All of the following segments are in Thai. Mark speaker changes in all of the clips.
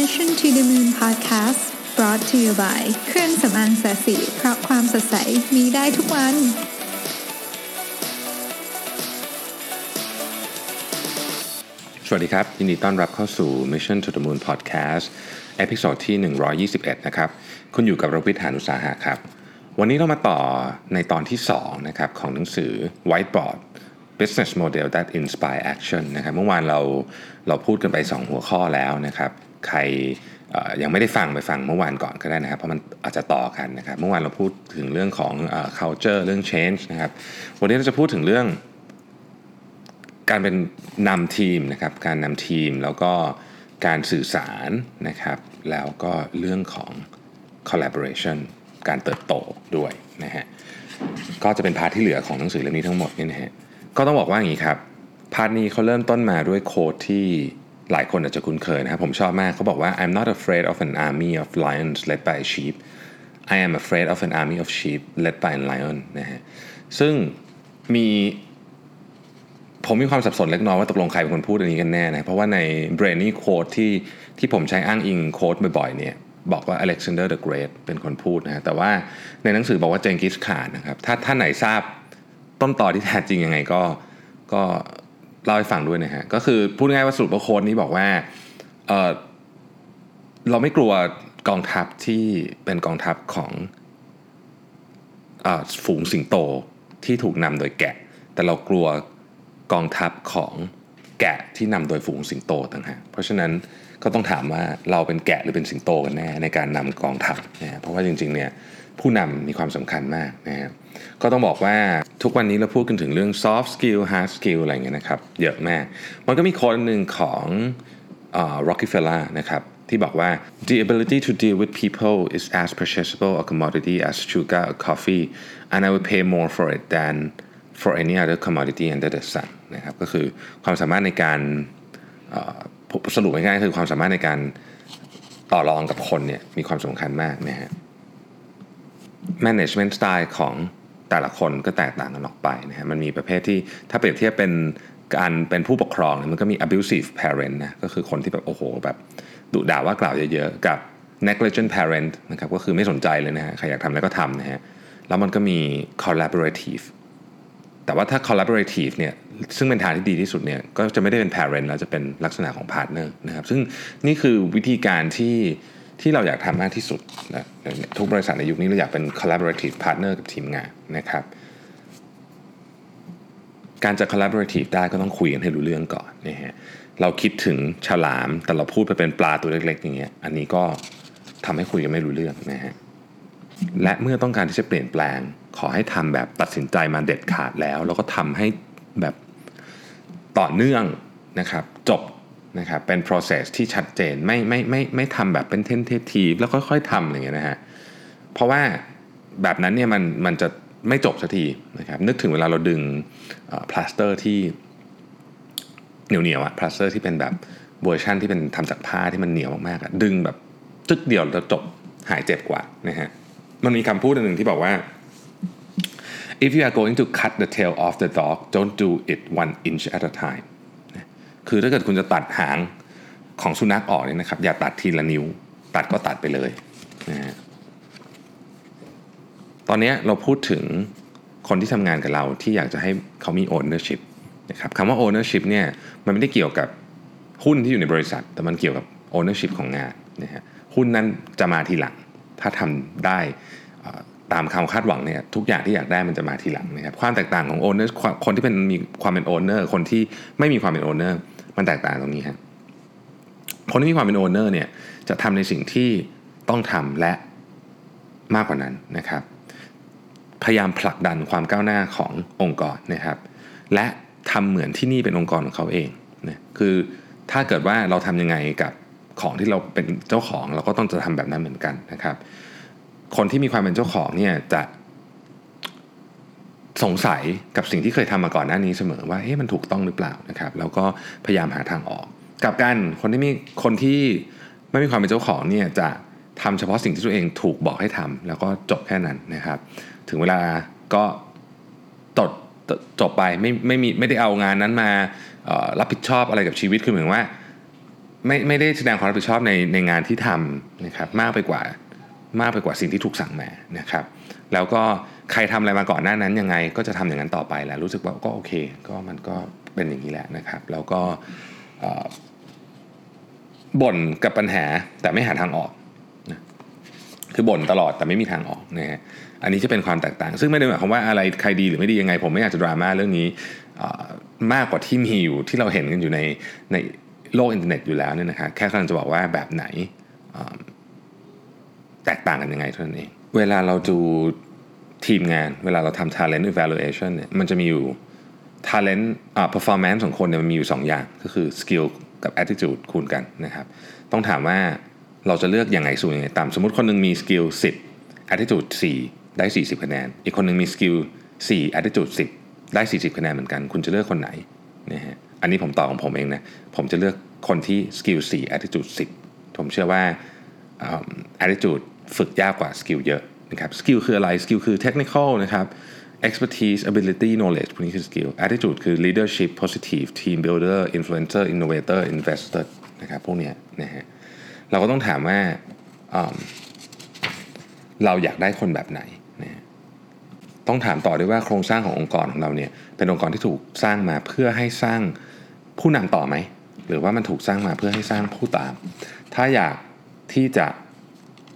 Speaker 1: Mission to the Moon Podcast brought to you by เครื่องสำอางแสสีเพราะความสดใสมีได้ทุกวัน
Speaker 2: สวัสดีครับยินดีต้อนรับเข้าสู่ Mission to the Moon Podcast เอพิโซดที่ 121 นะครับ คุณอยู่กับรวิทยานุสาหะครับ วันนี้เรามาต่อในตอนที่ 2 นะครับ ของหนังสือ Whiteboard Business Model that Inspire Action นะครับเมื่อวานเราเราพูดกันไป 2 หัวข้อแล้วนะครับ ใครยังไม่ได้ฟังไปฟังเมื่อวานก่อนก็ได้นะครับ เพราะมันอาจจะต่อกันนะครับ เมื่อวานเราพูดถึงเรื่องของ culture เรื่อง change นะครับ วันนี้เราจะพูดถึงเรื่อง การเป็นนำทีมนะครับ การนำทีมแล้วก็การสื่อสารนะครับ แล้วก็เรื่องของ collaboration การเติบโตด้วยนะฮะ ก็จะเป็นพาร์ทที่เหลือของหนังสือเล่มนี้ทั้งหมดนี่นะฮะ ก็ต้องบอกว่าอย่างนี้ครับ part นี้เขาเริ่มต้นมาด้วย quote ที่ หลายคนอาจจะคุ้นเคยนะครับ ผมชอบมากเขาบอกว่า I'm not afraid of an army of lions led by a sheep I am afraid of an army of sheep led by a lion นะฮะซึ่งมีผมมีความสับสนเล็กน้อยว่าตกลงใครเป็นคนพูดอันนี้กันแน่นะเพราะว่าใน Brainy Quote ที่ที่ผมใช้อ้างอิง quote บ่อยๆเนี่ยบอกว่า Alexander the Great เป็นคนพูดนะแต่ว่าในหนังสือบอกว่าเจงกิสข่านนะครับถ้าท่านไหนทราบต้นต่อที่แท้จริงยังไงก็ก็ เล่าให้ฟังด้วยนะฮะก็คือพูดง่ายว่าสรุปว่าโค้ดนี้บอกว่าเเราไม่กลัวกองทัพที่เป็นกองทัพของอฝูงสิงโตที่ถูกนำโดยแกะ แต่เรากลัวกองทัพของแกะที่นำโดยฝูงสิงโตต่างหากเพราะฉะนั้นก็ต้องถามว่าเราเป็นแกะหรือเป็นสิงโตกันแน่ในการนำกองทัพนะเพราะว่าจริงๆเนี่ย ผู้นำมีความสำคัญมากนะฮะก็ต้องบอกว่าทุกวันนี้เราพูดกันถึงเรื่อง soft skill hard skill อะไรเงี้ยนะครับ เยอะมาก มันก็มีค้ดหนึ่งของอ Rockefeller นะครับที่บอกว่า the ability to deal with people is as perishable a commodity as sugar or coffee and I would pay more for it than for any other commodity under the sun นะครับก็คือความสามารถในการสรุปง่ายๆคือความสามารถในการต่อรองกับคนเนี่ยมีความสำคัญมากนะฮะ management style ของแต่ละคนก็แตกต่างกันออกไปนะฮะมันมีประเภทที่ถ้าเปรียบเทียบเป็นการเป็นผู้ปกครองเนี่ยมันก็มี abusive parent นะก็คือคนที่แบบโอ้โหแบบดุด่าว่ากล่าวเยอะๆกับ negligent parent นะครับก็คือไม่สนใจเลยนะฮะใครอยากทำอะไรก็ทำนะฮะแล้วมันก็มี collaborative แต่ว่าถ้า collaborative เนี่ยซึ่งเป็นทางที่ดีที่สุดเนี่ยก็จะไม่ได้เป็น parent แล้วจะเป็นลักษณะของ partner นะครับซึ่งนี่คือวิธีการที่ ที่เราอยากทำมากที่สุดนะทุกบริษัทในยุคนี้เราอยากเป็น collaborative partner กับทีมงานนะครับ การจะ collaborative ได้ก็ต้องคุยกันให้รู้เรื่องก่อนนะฮะเราคิดถึงฉลามแต่เราพูดไปเป็นปลาตัวเล็กๆอย่างเงี้ยอันนี้ก็ทำให้คุยกันไม่รู้เรื่องนะฮะและเมื่อต้องการที่จะเปลี่ยนแปลง ขอให้ทำแบบตัดสินใจมาเด็ดขาดแล้ว แล้วก็ทำให้แบบต่อเนื่องนะครับ จบ นะครับเป็น process ที่ชัดเจนไม่ไม่ไม่ไม่ทำแบบเป็น tentative แล้วค่อยๆทำอย่างเงี้ยนะฮะเพราะว่าแบบนั้นเนี่ยมันมันจะไม่จบสักทีนะครับนึกถึงเวลาเราดึงพลาสเตอร์ที่เหนียวเหนียวๆอะพลาสเตอร์ที่เป็นแบบเวอร์ชันที่เป็นทำจากผ้าที่มันเหนียวมากๆอะดึงแบบจึกเดียวแล้วจบหายเจ็บกว่านะฮะมันมีคำพูดหนึ่งที่บอกว่า if you are going to cut the tail off the dog don't do it one inch at a time คือถ้าเกิดคุณจะตัดหางของสุนัขออกเนี่ยนะครับ อย่าตัดทีละนิ้ว ตัดก็ตัดไปเลยนะฮะตอนนี้เราพูดถึงคนที่ทำงานกับเราที่อยากจะให้เขามี ownership นะครับคำว่า ownership เนี่ยมันไม่ได้เกี่ยวกับหุ้นที่อยู่ในบริษัท แต่มันเกี่ยวกับ ownership ของงานนะฮะหุ้นนั้นจะมาทีหลัง ถ้าทำได้ตามความคาดหวังเนี่ยทุกอย่างที่อยากได้มันจะมาทีหลังนะครับความแตกต่างของ owner คนที่เป็นมีความเป็น owner คนที่ไม่มีความเป็น owner มันแตกต่างตรงนี้ครับคนที่มีความเป็น owner เนี่ยจะทำในสิ่งที่ต้องทำและมากกว่านั้นนะครับ พยายามผลักดันความก้าวหน้าขององค์กรนะครับ และทำเหมือนที่นี่เป็นองค์กรของเขาเองนะคือถ้าเกิดว่าเราทำยังไงกับของที่เราเป็นเจ้าของเราก็ต้องจะทำแบบนั้นเหมือนกันนะครับ คนที่มีความเป็นเจ้าของเนี่ยจะ สงสัยกับสิ่งที่เคยทำมาก่อนหน้านี้เสมอว่าเฮ้ยมันถูกต้องหรือเปล่านะครับ แล้วก็พยายามหาทางออก กับกันคนที่มีคนที่ไม่มีความเป็นเจ้าของเนี่ยจะทำเฉพาะสิ่งที่ตัวเองถูกบอกให้ทำแล้วก็จบแค่นั้นนะครับ ถึงเวลาก็ตดจบไปไม่ไม่มีไม่ได้เอางานนั้นมารับผิดชอบอะไรกับชีวิตคือเหมือนว่า ไม่ไม่ได้แสดงความรับผิดชอบในในงานที่ทำนะครับมากไปกว่ามากไปกว่าสิ่งที่ถูกสั่งมานะครับ แล้วก็ ใครทำอะไรมาก่อนหน้านั้นยังไง ก็จะทำอย่างนั้นต่อไปแหละรู้สึกว่าก็โอเค ก็มันก็เป็นอย่างนี้แหละนะครับ แล้วก็บ่นกับปัญหาแต่ไม่หาทางออกนะคือบ่นตลอดแต่ไม่มีทางออกนะฮะอันนี้จะเป็นความแตกต่าง ซึ่งไม่ได้หมายความว่าอะไรใครดีหรือไม่ดียังไง ผมไม่อยากจะดราม่าเรื่องนี้มากกว่าที่มีอยู่ที่เราเห็นกันอยู่ในในโลกอินเทอร์เน็ตอยู่แล้วเนี่ยนะครับแค่กำลังจะบอกว่าแบบไหนแตกต่างกันยังไงเท่านั้นเอง เวลาเราดู ทีมงานเวลาเราทำ talent evaluation เนี่ยมันจะมีอยู่ talent อ่า performance ของคนเนี่ยมันมีอยู่ 2 อย่างก็คือ skill กับ attitude คูณกันนะครับ ต้องถามว่าเราจะเลือกอยังไงสูงยังไงต่ำสมมติคนนึงมี skill 10 attitude 4 ได้ 40คะแนน อีกคนนึงมี skill 4 attitude 10 ได้ 40คะแนนเหมือนกัน คุณจะเลือกคนไหนนะฮะอันนี้ผมตอบของผมเองนะ ผมจะเลือกคนที่ skill 4 attitude 10 ผมเชื่อว่า attitude ฝึกยากกว่า skill เยอะ นะครับ skill คืออะไร skill คือ technical นะครับ expertise ability knowledge พวกนี้คือ skill attitude คือ leadership positive team builder influencer innovator investor นะครับพวกนี้นะฮะเราก็ต้องถามว่าเราอยากได้คนแบบไหนนะต้องถามต่อด้วยว่าโครงสร้างขององค์กรของเราเนี่ยเป็นองค์กรที่ถูกสร้างมาเพื่อให้สร้างผู้นำต่อไหม หรือว่ามันถูกสร้างมาเพื่อให้สร้างผู้ตาม ถ้าอยากที่จะ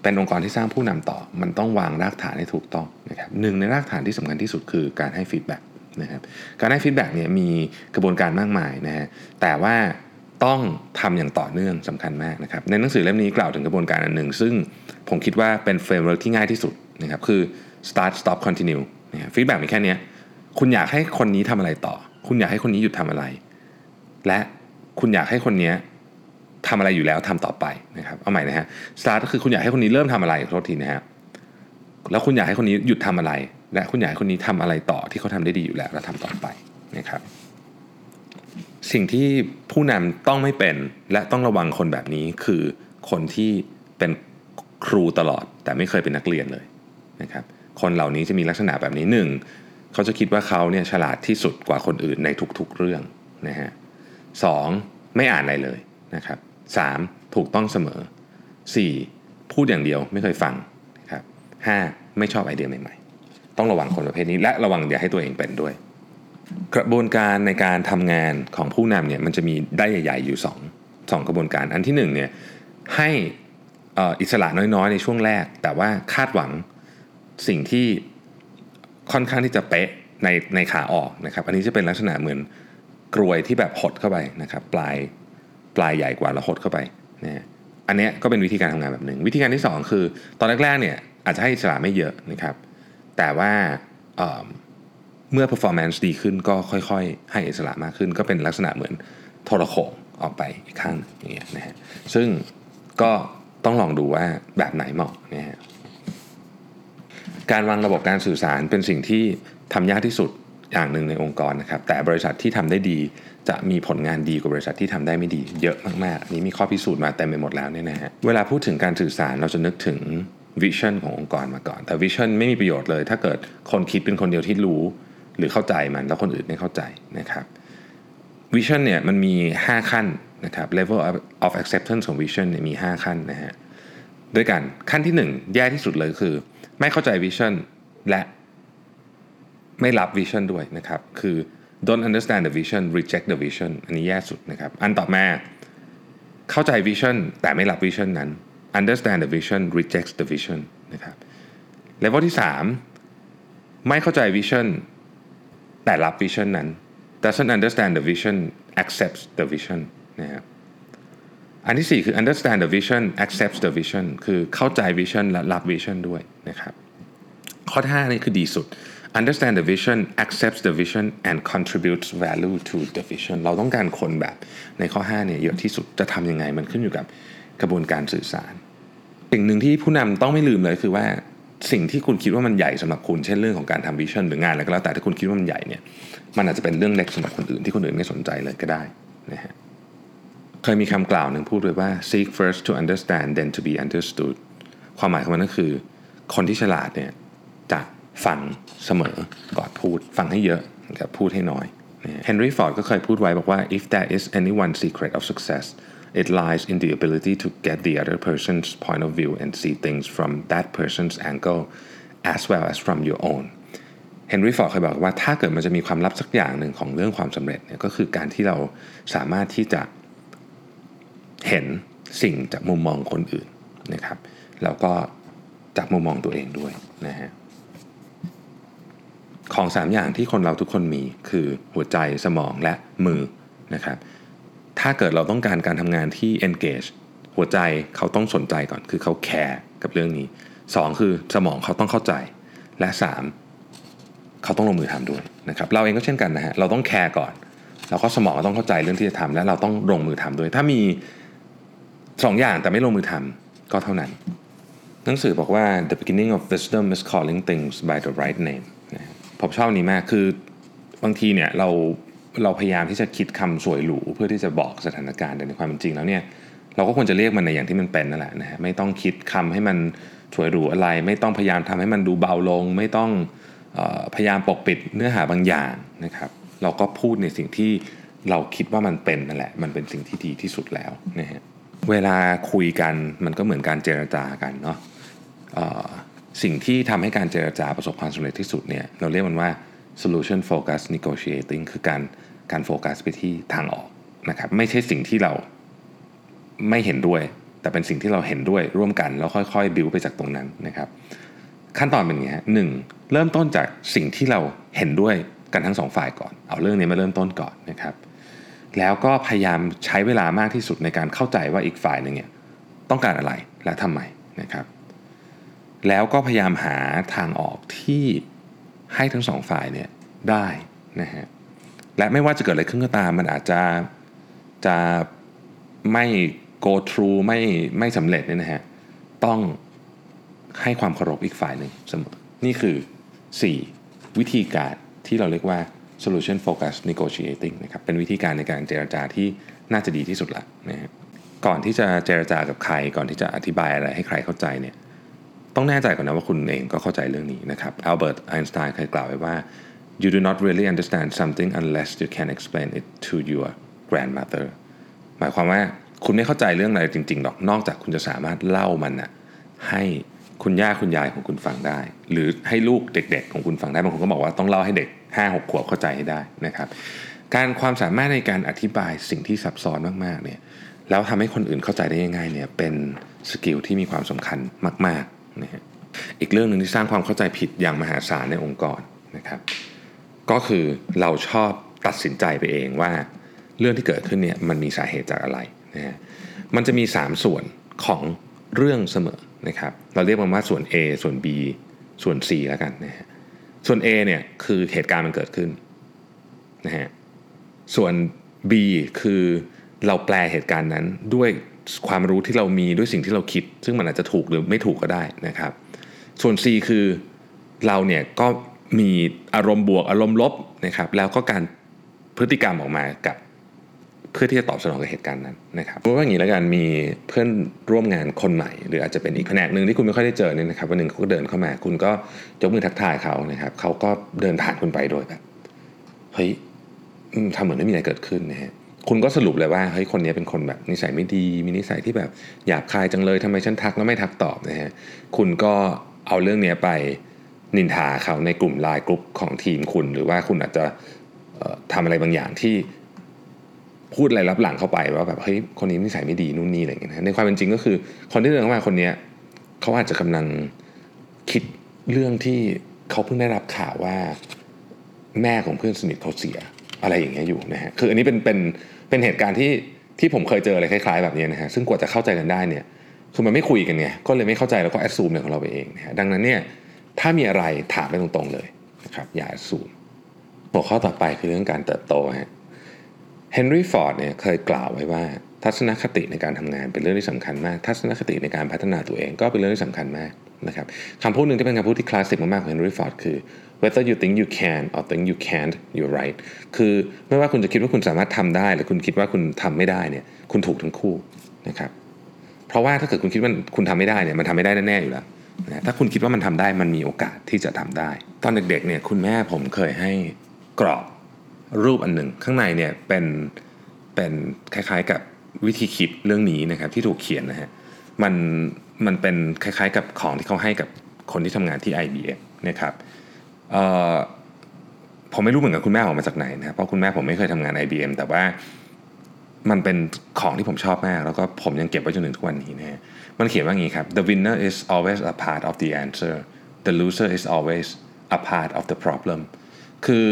Speaker 2: เป็นองค์กรที่สร้างผู้นำต่อ มันต้องวางรากฐานให้ถูกต้องนะครับหนึ่งในรากฐานที่สำคัญที่สุดคือการให้ feedback นะครับการให้ feedback เนี่ยมีกระบวนการมากมายนะฮะแต่ว่าต้องทำอย่างต่อเนื่องสำคัญมากนะครับในหนังสือเล่มนี้กล่าวถึงกระบวนการอันหนึ่ง ซึ่งผมคิดว่าเป็น framework ที่ง่ายที่สุดนะครับคือ start stop continue นะ feedback มีแค่นี้คุณอยากให้คนนี้ทำอะไรต่อ คุณอยากให้คนนี้หยุดทำอะไร และคุณอยากให้คนนี้ ทำอะไรอยู่แล้วทำต่อไปนะครับเอาใหม่นะฮะ start ก็คือคุณอยากให้คนนี้เริ่มทำอะไรโทษทีนะฮะแล้วคุณอยากให้คนนี้หยุดทำอะไร และคุณอยากให้คนนี้ทำอะไรต่อที่เขาทาได้ดีอยู่แล้วแล้วทำต่อไปนะครับ สิ่งที่ผู้นำต้องไม่เป็นและต้องระวังคนแบบนี้คือคนที่เป็นครูตลอด แต่ไม่เคยเป็นนักเรียนเลยนะครับ คนเหล่านี้จะมีลักษณะแบบนี้หนึ่งเขาจะคิดว่าเขาเนี่ยฉลาดที่สุดกว่าคนอื่นในทุกๆเรื่องนะฮะสองไม่อ่านอะไรเลยนะครับ 3. ถูกต้องเสมอ 4. พูดอย่างเดียวไม่เคยฟังครับ 5. ไม่ชอบไอเดียใหม่ๆ ต้องระวังคนประเภทนี้และระวังอย่าให้ตัวเองเป็นด้วย กระบวนการในการทำงานของผู้นำเนี่ยมันจะมีได้ใหญ่ๆอยู่2 2กระบวนการ อันที่1เนี่ยให้อิสระน้อยๆ ในช่วงแรก แต่ว่าคาดหวังสิ่งที่ค่อนข้างที่จะเป๊ะในในขาออกนะครับ อันนี้จะเป็นลักษณะเหมือนกรวยที่แบบหดเข้าไปนะครับ ปลาย ปลายใหญ่กว่าแล้วหดเข้าไปนะอันนี้ก็เป็นวิธีการทำงานแบบหนึ่งวิธีการที่ 2 คือ ตอนแรกๆเนี่ยอาจจะให้อิสระไม่เยอะนะครับ แต่ว่าเเมื่อ performance ดีขึ้นก็ค่อยๆ ให้อิสระมากขึ้น ก็เป็นลักษณะเหมือนโทรโขงออกไปอีกข้างอย่างเงี้ยนะฮะซึ่งก็ต้องลองดูว่าแบบไหนเหมาะนะฮะการวางระบบการสื่อสารเป็นสิ่งที่ทำยากที่สุดอย่างหนึ่งในองค์กรนะครับ แต่บริษัทที่ทำได้ดี จะมีผลงานดีกว่าบริษัทที่ทำได้ไม่ดีเยอะมากๆอันนี้มีข้อพิสูจน์มาเต็มไปหมดแล้วเนี่ยนะฮะ เวลาพูดถึงการสื่อสารเราจะนึกถึง vision ขององค์กรมาก่อน แต่ vision ไม่มีประโยชน์เลย ถ้าเกิดคนคิดเป็นคนเดียวที่รู้ หรือเข้าใจมันแล้วคนอื่นไม่เข้าใจนะครับ vision เนี่ยมันมี 5 ขั้นนะครับ level of acceptance ของ vision เนี่ยมี 5 ขั้นนะฮะด้วยกันขั้นที่ 1 แย่ที่สุดเลยคือ ไม่เข้าใจ vision และไม่รับ vision ด้วยนะครับ คือ don't understand the vision reject the vision อันนี้แย่สุดนะครับ อันต่อมา เข้าใจ vision แต่ไม่รับ vision นั้น understand the vision reject the vision นะครับเลเวลที่ 3 ไม่เข้าใจ vision แต่รับ vision นั้น doesn't understand the vision accepts the vision นะครับอันที่ 4 คือ understand the vision accepts the vision คือเข้าใจ vision และรับ vision ด้วยนะครับ ข้อ 5 นี่คือดีสุด understand the vision accepts the vision and contributes value to the vision เราต้องการคนแบบในข้อ5เนี่ยเยอะที่สุดจะทำยังไงมันขึ้นอยู่กับกระบวนการสื่อสารสิ่งหนึ่งที่ผู้นำต้องไม่ลืมเลยคือว่าสิ่งที่คุณคิดว่ามันใหญ่สำหรับคุณเช่นเรื่องของการทำวิชั่นหรืองานอะไรก็แล้วแต่ถ้าคุณคิดว่ามันใหญ่เนี่ยมันอาจจะเป็นเรื่องเล็กสำหรับคนอื่นที่คนอื่นไม่สนใจเลยก็ได้นะฮะเคยมีคำกล่าวหนึ่งพูดไว้ว่า seek first to understand then to be understood ความหมายของมันก็คือ คนที่ฉลาดเนี่ยจะ ฟังเสมอก่อนพูด ฟังให้เยอะกับพูดให้น้อยเฮนรี่ฟอร์ดก็เคยพูดไว้บอกว่า if there is any one secret of success it lies in the ability to get the other person's point of view and see things from that person's angle as well as from your own เฮนรี่ฟอร์ดเคยบอกว่าถ้าเกิดมันจะมีความลับสักอย่างหนึ่งของเรื่องความสำเร็จเนี่ยก็คือการที่เราสามารถที่จะเห็นสิ่งจากมุมมองคนอื่นนะครับ แล้วก็จากมุมมองตัวเองด้วยนะฮะ ของ 3 อย่างที่คนเราทุกคนมีคือหัวใจสมองและมือนะครับถ้าเกิดเราต้องการการทำงานที่ engage หัวใจเขาต้องสนใจก่อนคือเขาแคร์กับเรื่องนี้ 2 คือสมองเขาต้องเข้าใจ และ 3 เขาต้องลงมือทำด้วยนะครับเราเองก็เช่นกันนะฮะเราต้องแคร์ก่อน แล้วก็สมองต้องเข้าใจเรื่องที่จะทำและเราต้องลงมือทำด้วย ถ้ามี 2 อย่างแต่ไม่ลงมือทำก็เท่านั้น หนังสือบอกว่า the beginning of wisdom is calling things by the right name ผมชอบนี้มากคือบางทีเนี่ยเราเราพยายามที่จะคิดคำสวยหรูเพื่อที่จะบอกสถานการณ์แต่ในความเป็นจริงแล้วเนี่ยเราก็ควรจะเรียกมันในอย่างที่มันเป็นนั่นแหละนะฮะไม่ต้องคิดคำให้มันสวยหรูอะไร ไม่ต้องพยายามทำให้มันดูเบาลง ไม่ต้องออพยายามปกปิดเนื้อหาบางอย่างนะครับ เราก็พูดในสิ่งที่เราคิดว่ามันเป็นนั่นแหละ มันเป็นสิ่งที่ดีที่สุดแล้วนะฮะเวลาคุยกันมันก็เหมือนการเจรจากันเนาะ สิ่งที่ทำให้การเจรจาประสบความสำเร็จที่สุดเนี่ยเราเรียกมันว่า solution focus negotiating คือการการโฟกัสไปที่ทางออกนะครับไม่ใช่สิ่งที่เราไม่เห็นด้วย แต่เป็นสิ่งที่เราเห็นด้วยร่วมกัน แล้วค่อยๆ บิวไปจากตรงนั้นนะครับขั้นตอนเป็นอย่างนี้ฮะหนึ่งเริ่มต้นจากสิ่งที่เราเห็นด้วยกันทั้งสองฝ่ายก่อน เอาเรื่องนี้มาเริ่มต้นก่อนนะครับ แล้วก็พยายามใช้เวลามากที่สุดในการเข้าใจว่าอีกฝ่ายหนึ่งเนี่ยต้องการอะไรและทำไมนะครับ แล้วก็พยายามหาทางออกที่ให้ทั้งสองฝ่ายเนี่ยได้นะฮะและไม่ว่าจะเกิดอะไรขึ้นก็ตามมันอาจจะจะไม่ go through ไม่ไม่สำเร็จเนี่ยนะฮะต้องให้ความเคารพอีกฝ่ายหนึ่งเสมอ นี่คือ 4 วิธีการที่เราเรียกว่า solution focus negotiating นะครับเป็นวิธีการในการเจรจาที่น่าจะดีที่สุดละนะฮะก่อนที่จะเจรจากับใครก่อนที่จะอธิบายอะไรให้ใครเข้าใจเนี่ย ต้องแน่ใจก่อนนะว่าคุณเองก็เข้าใจเรื่องนี้นะครับอัลเบิร์ตไอน์สไตน์เคยกล่าวไว้ว่า you do not really understand something unless you can explain it to your grandmother หมายความว่าคุณไม่เข้าใจเรื่องอะไรจริงๆหรอกนอกจากคุณจะสามารถเล่ามันนะให้คุณย่าคุณยายของคุณฟังได้ หรือให้ลูกเด็ก ๆ ของคุณฟังได้บางคนก็บอกว่าต้องเล่าให้เด็ก 5-6 ขวบเข้าใจให้ได้นะครับการความสามารถในการอธิบายสิ่งที่ซับซ้อนมากๆเนี่ยแล้วทำให้คนอื่นเข้าใจได้ง่ายๆเนี่ยเป็นสกิลที่มีความสำคัญมากๆ นะฮะอีกเรื่องหนึ่งที่สร้างความเข้าใจผิดอย่างมหาศาลในองค์กรนะครับ ก็คือเราชอบตัดสินใจไปเองว่าเรื่องที่เกิดขึ้นเนี่ยมันมีสาเหตุจากอะไรนะฮะมันจะมี 3 ส่วนของเรื่องเสมอนะครับ เราเรียกมันว่าส่วน A ส่วน B ส่วน C แล้วกันนะฮะส่วน A เนี่ยคือเหตุการณ์มันเกิดขึ้นนะฮะส่วน B คือเราแปลเหตุการณ์นั้นด้วย ความรู้ที่เรามีด้วยสิ่งที่เราคิด ซึ่งมันอาจจะถูกหรือไม่ถูกก็ได้นะครับ ส่วน C คือเราเนี่ยก็มีอารมณ์บวกอารมณ์ลบนะครับแล้วก็การพฤติกรรมออกมากับเพื่อที่จะตอบสนองกับเหตุการณ์นั้นนะครับพราะว่าอย่างนี้แล้วกันมีเพื่อนร่วมงานคนใหม่ หรืออาจจะเป็นอีกแผนกหนึ่งที่คุณไม่ค่อยได้เจอเนี่ยนะครับวันหนึ่งเขาก็เดินเข้ามา คุณก็ยกมือทักทายเขานะครับเขาก็เดินผ่านคุณไปโดยแบบเฮ้ยทำเหมือนไม่มีอะไรเกิดขึ้นนะฮะ คุณก็สรุปเลยว่าเฮ้ยคนนี้เป็นคนแบบนิสัยไม่ดี มีนิสัยที่แบบหยาบคายจังเลยทำไมฉันทักแล้วไม่ทักตอบนะฮะคุณก็เอาเรื่องนี้ไปนินทาเขาในกลุ่มไลน์กลุ่มของทีมคุณ หรือว่าคุณอาจจะทำอะไรบางอย่างที่พูดอะไรรับหลังเข้าไปว่าแบบเฮ้ยคนนี้นิสัยไม่ดีนู่นนี่อะไรอย่างเงี้ยในความเป็นจริงก็คือคนที่เดินเข้ามาคนนี้เขาอาจจะกำลังคิดเรื่องที่เขาเพิ่งได้รับข่าวว่าแม่ของเพื่อนสนิทเขาเสียอะไรอย่างเงี้ยอยู่นะฮะคืออันนี้เป็นเป็น เป็นเหตุการณ์ที่ที่ผมเคยเจออะไรคล้ายๆแบบนี้นะฮะซึ่งกว่าจะเข้าใจกันได้เนี่ยคือมันไม่คุยกันไงก็เลยไม่เข้าใจแล้วก็แอดซูมเนี่ยของเราไปเองนะฮะดังนั้นเนี่ยถ้ามีอะไรถามไปตรงๆเลยนะครับอย่าแอดซูมหัวข้อต่อไปคือเรื่องการเติบโตฮะเฮนรี่ฟอร์ดเนี่ยเคยกล่าวไว้ว่าทัศนคติในการทำงานเป็นเรื่องที่สำคัญมาก ทัศนคติในการพัฒนาตัวเองก็เป็นเรื่องที่สำคัญมาก นะครับคำพูดหนึ่งที่เป็นคำพูดที่คลาสสิกมากๆของเฮนรี่ฟอร์ดคือ whether you think you can or think you can't you're right คือไม่ว่าคุณจะคิดว่าคุณสามารถทำได้ หรือคุณคิดว่าคุณทำไม่ได้เนี่ยคุณถูกทั้งคู่นะครับเพราะว่าถ้าเกิดคุณคิดว่าคุณทำไม่ได้เนี่ยมันทำไม่ได้แน่ๆอยู่แล้วนะถ้าคุณคิดว่ามันทำได้มันมีโอกาสที่จะทำได้ ตอนเด็กๆเนี่ยคุณแม่ผมเคยให้กรอบรูปอันหนึ่งข้างในเนี่ยเป็นเป็นคล้ายๆกับวิธีคิดเรื่องนี้นะครับที่ถูกเขียนนะฮะมัน มันเป็นคล้ายๆกับของที่เขาให้กับคนที่ทำงานที่ IBM นะครับผมไม่รู้เหมือนกับคุณแม่ออกมาจากไหนนะเพราะคุณแม่ผมไม่เคยทำงาน IBM แต่ว่ามันเป็นของที่ผมชอบมาก แล้วก็ผมยังเก็บไว้จนถึงทุกวันนี้นะมันเขียนว่าอย่างนี้ครับ the winner is always a part of the answer the loser is always a part of the problem คือ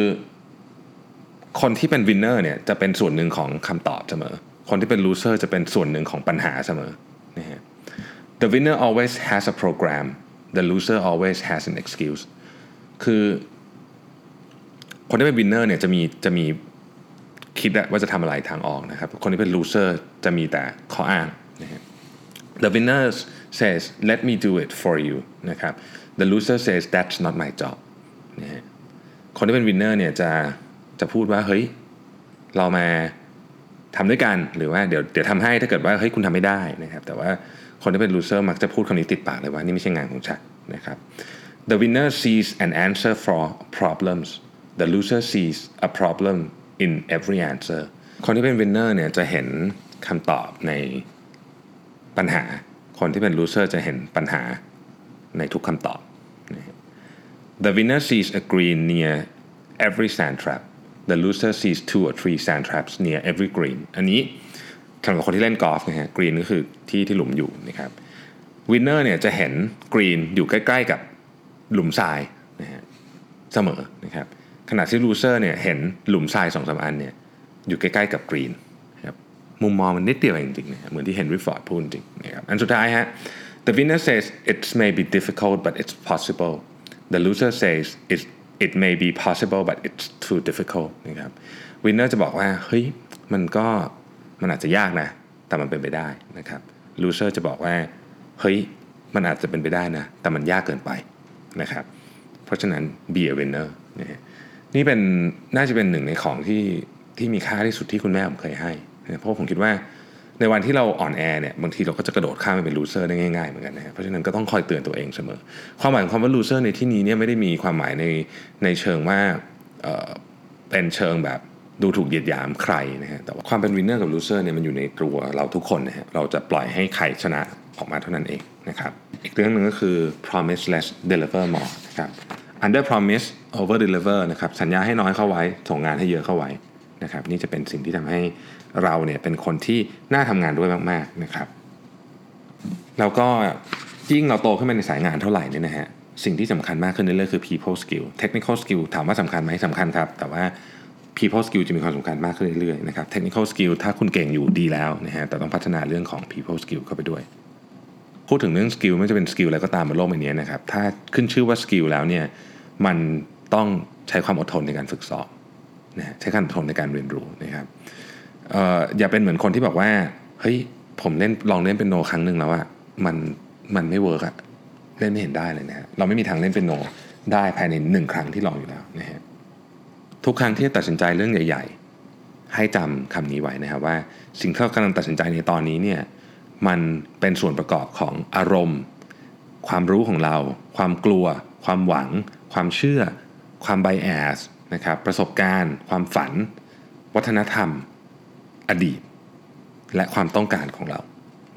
Speaker 2: คนที่เป็น winner เนี่ยจะเป็นส่วนหนึ่งของคำตอบเสมอ คนที่เป็น loser จะเป็นส่วนหนึ่งของปัญหาเสมอ the winner always has a program the loser always has an excuse คือคนที่เป็น winner เนี่ยจะมีจะมีคิดว่าจะทำอะไรทางออกนะครับ คนที่เป็น loser จะมีแต่ข้ออ้างนะฮะ the winner says let me do it for you นะครับ the loser says that's not my job นะฮะ คนที่เป็น winner เนี่ยจะจะพูดว่าเฮ้ยเรามาทำด้วยกันหรือว่าเดี๋ยวเดี๋ยวทำให้ถ้าเกิดว่าเฮ้ยคุณทำไม่ได้นะครับ แต่ว่า คนที่เป็น loser มักจะพูดคำนี้ติดปากเลยว่า นี่ไม่ใช่งานของฉันนะครับ the winner sees an answer for problems the loser sees a problem in every answer คนที่เป็น winner เนี่ยจะเห็นคำตอบในปัญหา คนที่เป็น loser จะเห็นปัญหาในทุกคำตอบ The winner sees a green near every sand trap the loser sees two or three sand traps near every green อันนี้ สำหรับคนที่เล่นกอล์ฟนะฮะ green ก็คือที่ที่หลุมอยู่นะครับ winner เนี่ยจะเห็น green อยู่ใกล้ ๆ กับหลุมทรายนะฮะเสมอนะครับขณะที่ loser เนี่ยเห็นหลุมทรายสองสาอันเนี่ยอยู่ใกล้ๆกับ green ครับมุมมองมันนิดเดียวจริงๆนะเหมือนที่เฮนรี่ฟอร์ดพูดจริงนะครับอันสุดท้ายฮะ the winner says it may be difficult but it's possible the loser says it it may be possible but it's too difficult นะครับ winner จะบอกว่าเฮ้ยมันก็ มันอาจจะยากนะ แต่มันเป็นไปได้นะครับ loser จะบอกว่าเฮ้ยมันอาจจะเป็นไปได้นะ แต่มันยากเกินไปนะครับ เพราะฉะนั้น be a winner นะนี่เป็นน่าจะเป็นหนึ่งในของที่ที่มีค่าที่สุดที่คุณแม่ผมเคยให้นะเพราะผมคิดว่าในวันที่เราอ่อนแอเนี่ยบางทีเราก็จะกระโดดข้ามไปเป็น loser ได้ง่ายๆเหมือนกันนะเพราะฉะนั้นก็ต้องคอยเตือนตัวเองเสมอ ความหมายของคำว่า loser ในที่นี้เนี่ยไม่ได้มีความหมายในในเชิงว่าเเป็นเชิงแบบ ดูถูกเหยียดหยามใครนะฮะแต่ว่าความเป็น winner กับ loser เนี่ยมันอยู่ในตัวเราทุกคนนะฮะเราจะปล่อยให้ใครชนะออกมาเท่านั้นเองนะครับอีกเรื่องหนึ่งก็คือ promise less deliver more นะครับ under promise over deliver นะครับสัญญาให้น้อยเข้าไว้ ส่งงานให้เยอะเข้าไว้นะครับนี่จะเป็นสิ่งที่ทำให้เราเนี่ยเป็นคนที่น่าทำงานด้วยมากๆนะครับ แล้วก็ยิ่งเราโตขึ้นมาในสายงานเท่าไหร่เนี่ยนะฮะสิ่งที่สำคัญมากขึ้นเรื่อยๆคือ people skill technical skill ถามว่าสำคัญไหมสำคัญครับ แต่ว่า people skill จะมีความสำคัญมากขึ้นเรื่อยๆนะครับ technical skill ถ้าคุณเก่งอยู่ดีแล้วนะฮะแต่ต้องพัฒนาเรื่องของ people skill เข้าไปด้วย พูดถึงเรื่อง skill ไม่ว่าจะเป็น skill อะไรก็ตามบนโลกใบนี้นะครับถ้าขึ้นชื่อว่า skill แล้วเนี่ยมันต้องใช้ความอดทนในการฝึกซ้อมนะใช้ความอดทนในการเรียนรู้นะครับอออย่าเป็นเหมือนคนที่บอกว่าเฮ้ยผมเล่นลองเล่นเปียโนครั้งหนึ่งแล้วอะมันมันไม่ work อะเล่นไม่เห็นได้เลยนะฮะเราไม่มีทางเล่นเปียโนได้ภายในหนึ่งครั้งที่ลองอยู่แล้วนะฮะ ทุกครั้งที่ตัดสินใจเรื่องใหญ่ ๆ ให้จำคำนี้ไว้นะครับว่าสิ่งที่เรากำลังตัดสินใจในตอนนี้เนี่ยมันเป็นส่วนประกอบของอารมณ์ ความรู้ของเรา ความกลัว ความหวัง ความเชื่อ ความไบแอสนะครับประสบการณ์ ความฝัน วัฒนธรรม อดีต และความต้องการของเรา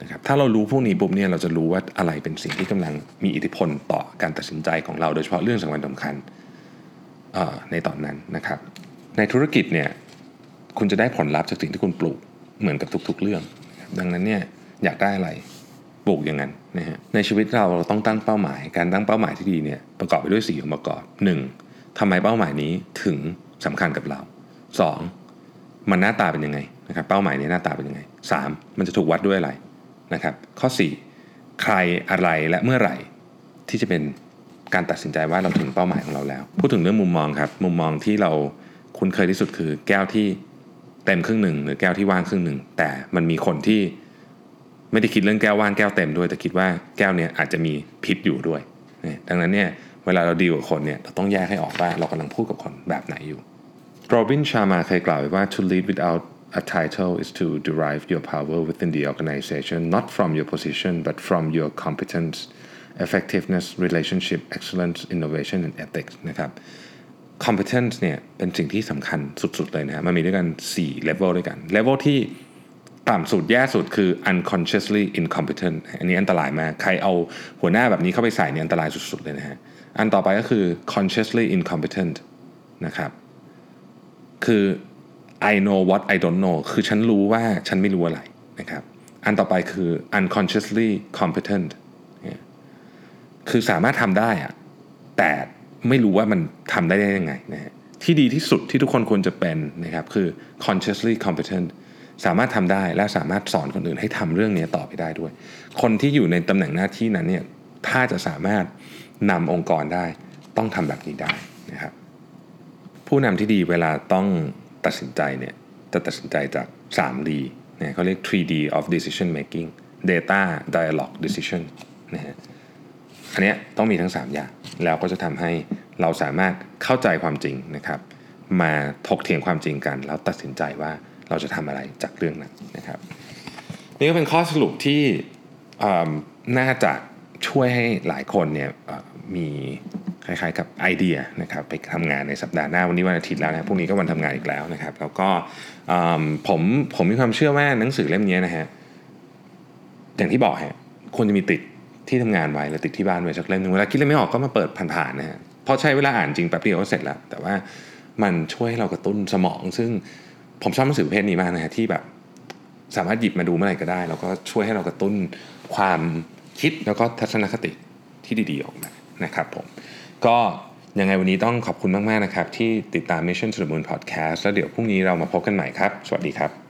Speaker 2: นะครับถ้าเรารู้พวกนี้ปุ๊บเนี่ยเราจะรู้ว่าอะไรเป็นสิ่งที่กำลังมีอิทธิพลต่อการตัดสินใจของเราโดยเฉพาะเรื่องสำคัญสำคัญ ในตอนนั้นนะครับ ในธุรกิจเนี่ยคุณจะได้ผลลัพธ์จากสิ่งที่คุณปลูกเหมือนกับทุกๆ เรื่อง ดังนั้นเนี่ยอยากได้อะไรปลูกอย่างนั้นนะฮะในชีวิตเราเราต้องตั้งเป้าหมาย การตั้งเป้าหมายที่ดีเนี่ยประกอบไปด้วย4องค์ประกอบ 1. ทำไมเป้าหมายนี้ถึงสำคัญกับเรา 2. มันหน้าตาเป็นยังไงนะครับเป้าหมายนี้หน้าตาเป็นยังไง 3. มันจะถูกวัดด้วยอะไรนะครับข้อ 4 ใครอะไรและเมื่อไหร่ที่จะเป็น การตัดสินใจว่าเราถึงเป้าหมายของเราแล้ว พูดถึงเรื่องมุมมองครับ มุมมองที่เราคุ้นเคยที่สุดคือแก้วที่เต็มครึ่งหนึ่งหรือแก้วที่ว่างครึ่งหนึ่งแต่มันมีคนที่ไม่ได้คิดเรื่องแก้วว่างแก้วเต็มด้วย แต่คิดว่าแก้วเนี่ยอาจจะมีพิษอยู่ด้วย ดังนั้นเนี่ยเวลาเราดีกับคนเนี่ยเราต้องแยกให้ออกว่าเรากำลังพูดกับคนแบบไหนอยู่โรบินชามาเคยกล่าวไว้ว่า to lead without a title is to derive your power within the organization not from your position but from your competence effectiveness relationship excellence innovation and ethics นะครับ competence เนี่ยเป็นสิ่งที่สำคัญสุด ๆ เลยนะมันมีด้วยกัน 4 level ด้วยกัน level ที่ต่ำสุดแย่สุดคือ unconsciously incompetent อันนี้อันตรายมาก ใครเอาหัวหน้าแบบนี้เข้าไปใส่เนี่ยอันตรายสุด ๆ เลยนะฮะ อันต่อไปก็คือ consciously incompetent นะครับ คือ I know what I don't know คือฉันรู้ว่าฉันไม่รู้อะไรนะครับ อันต่อไปคือ unconsciously competent คือสามารถทำได้อะแต่ไม่รู้ว่ามันทำได้ได้ยังไงนะฮะที่ดีที่สุดที่ทุกคนควรจะเป็นนะครับคือ consciously competent สามารถทำได้และสามารถสอนคนอื่นให้ทำเรื่องนี้ต่อไปได้ด้วย คนที่อยู่ในตำแหน่งหน้าที่นั้นเนี่ยถ้าจะสามารถนำองค์กรได้ ต้องทำแบบนี้ได้นะครับ ผู้นำที่ดีเวลาต้องตัดสินใจเนี่ยจะตัดสินใจจาก 3D เนี่ยเขาเรียก 3D of decision making data dialogue decision นะฮะ อันนี้ต้องมีทั้ง 3 อย่าง แล้วก็จะทำให้เราสามารถเข้าใจความจริงนะครับ มาถกเถียงความจริงกัน แล้วตัดสินใจว่าเราจะทำอะไรจากเรื่องนั้นนะครับ นี่ก็เป็นข้อสรุปที่น่าจะช่วยให้หลายคนเนี่ยมีคล้ายๆกับไอเดียนะครับไปทำงานในสัปดาห์หน้าวันนี้วันอาทิตย์แล้วนะพรุ่งนี้ก็วันทำงานอีกแล้วนะครับ แล้วก็ผมผมมีความเชื่อว่าหนังสือเล่มนี้นะฮะอย่างที่บอกฮะควรจะมีติด ที่ทำงานไว้แล้วติดที่บ้านไว้สักเล่มหนึ่งเวลาคิดอะไรไม่ออกก็มาเปิดผ่านๆนะฮะพราะใช้เวลาอ่านจริงแป๊บเดียวก็เสร็จแล้ว แต่ว่ามันช่วยให้เรากระตุ้นสมอง ซึ่งผมชอบหนังสือประเภทนี้มากนะฮะที่แบบสามารถหยิบมาดูเมื่อไหร่ก็ได้ แล้วก็ช่วยให้เรากระตุ้นความคิดแล้วก็ทัศนคติที่ดีๆออกมานะครับผมก็ยังไงวันนี้ต้องขอบคุณมาก ๆ นะครับ ที่ติดตาม Mission to the Moon Podcast แล้วเดี๋ยวพรุ่งนี้เรามาพบกันใหม่ครับ สวัสดีครับ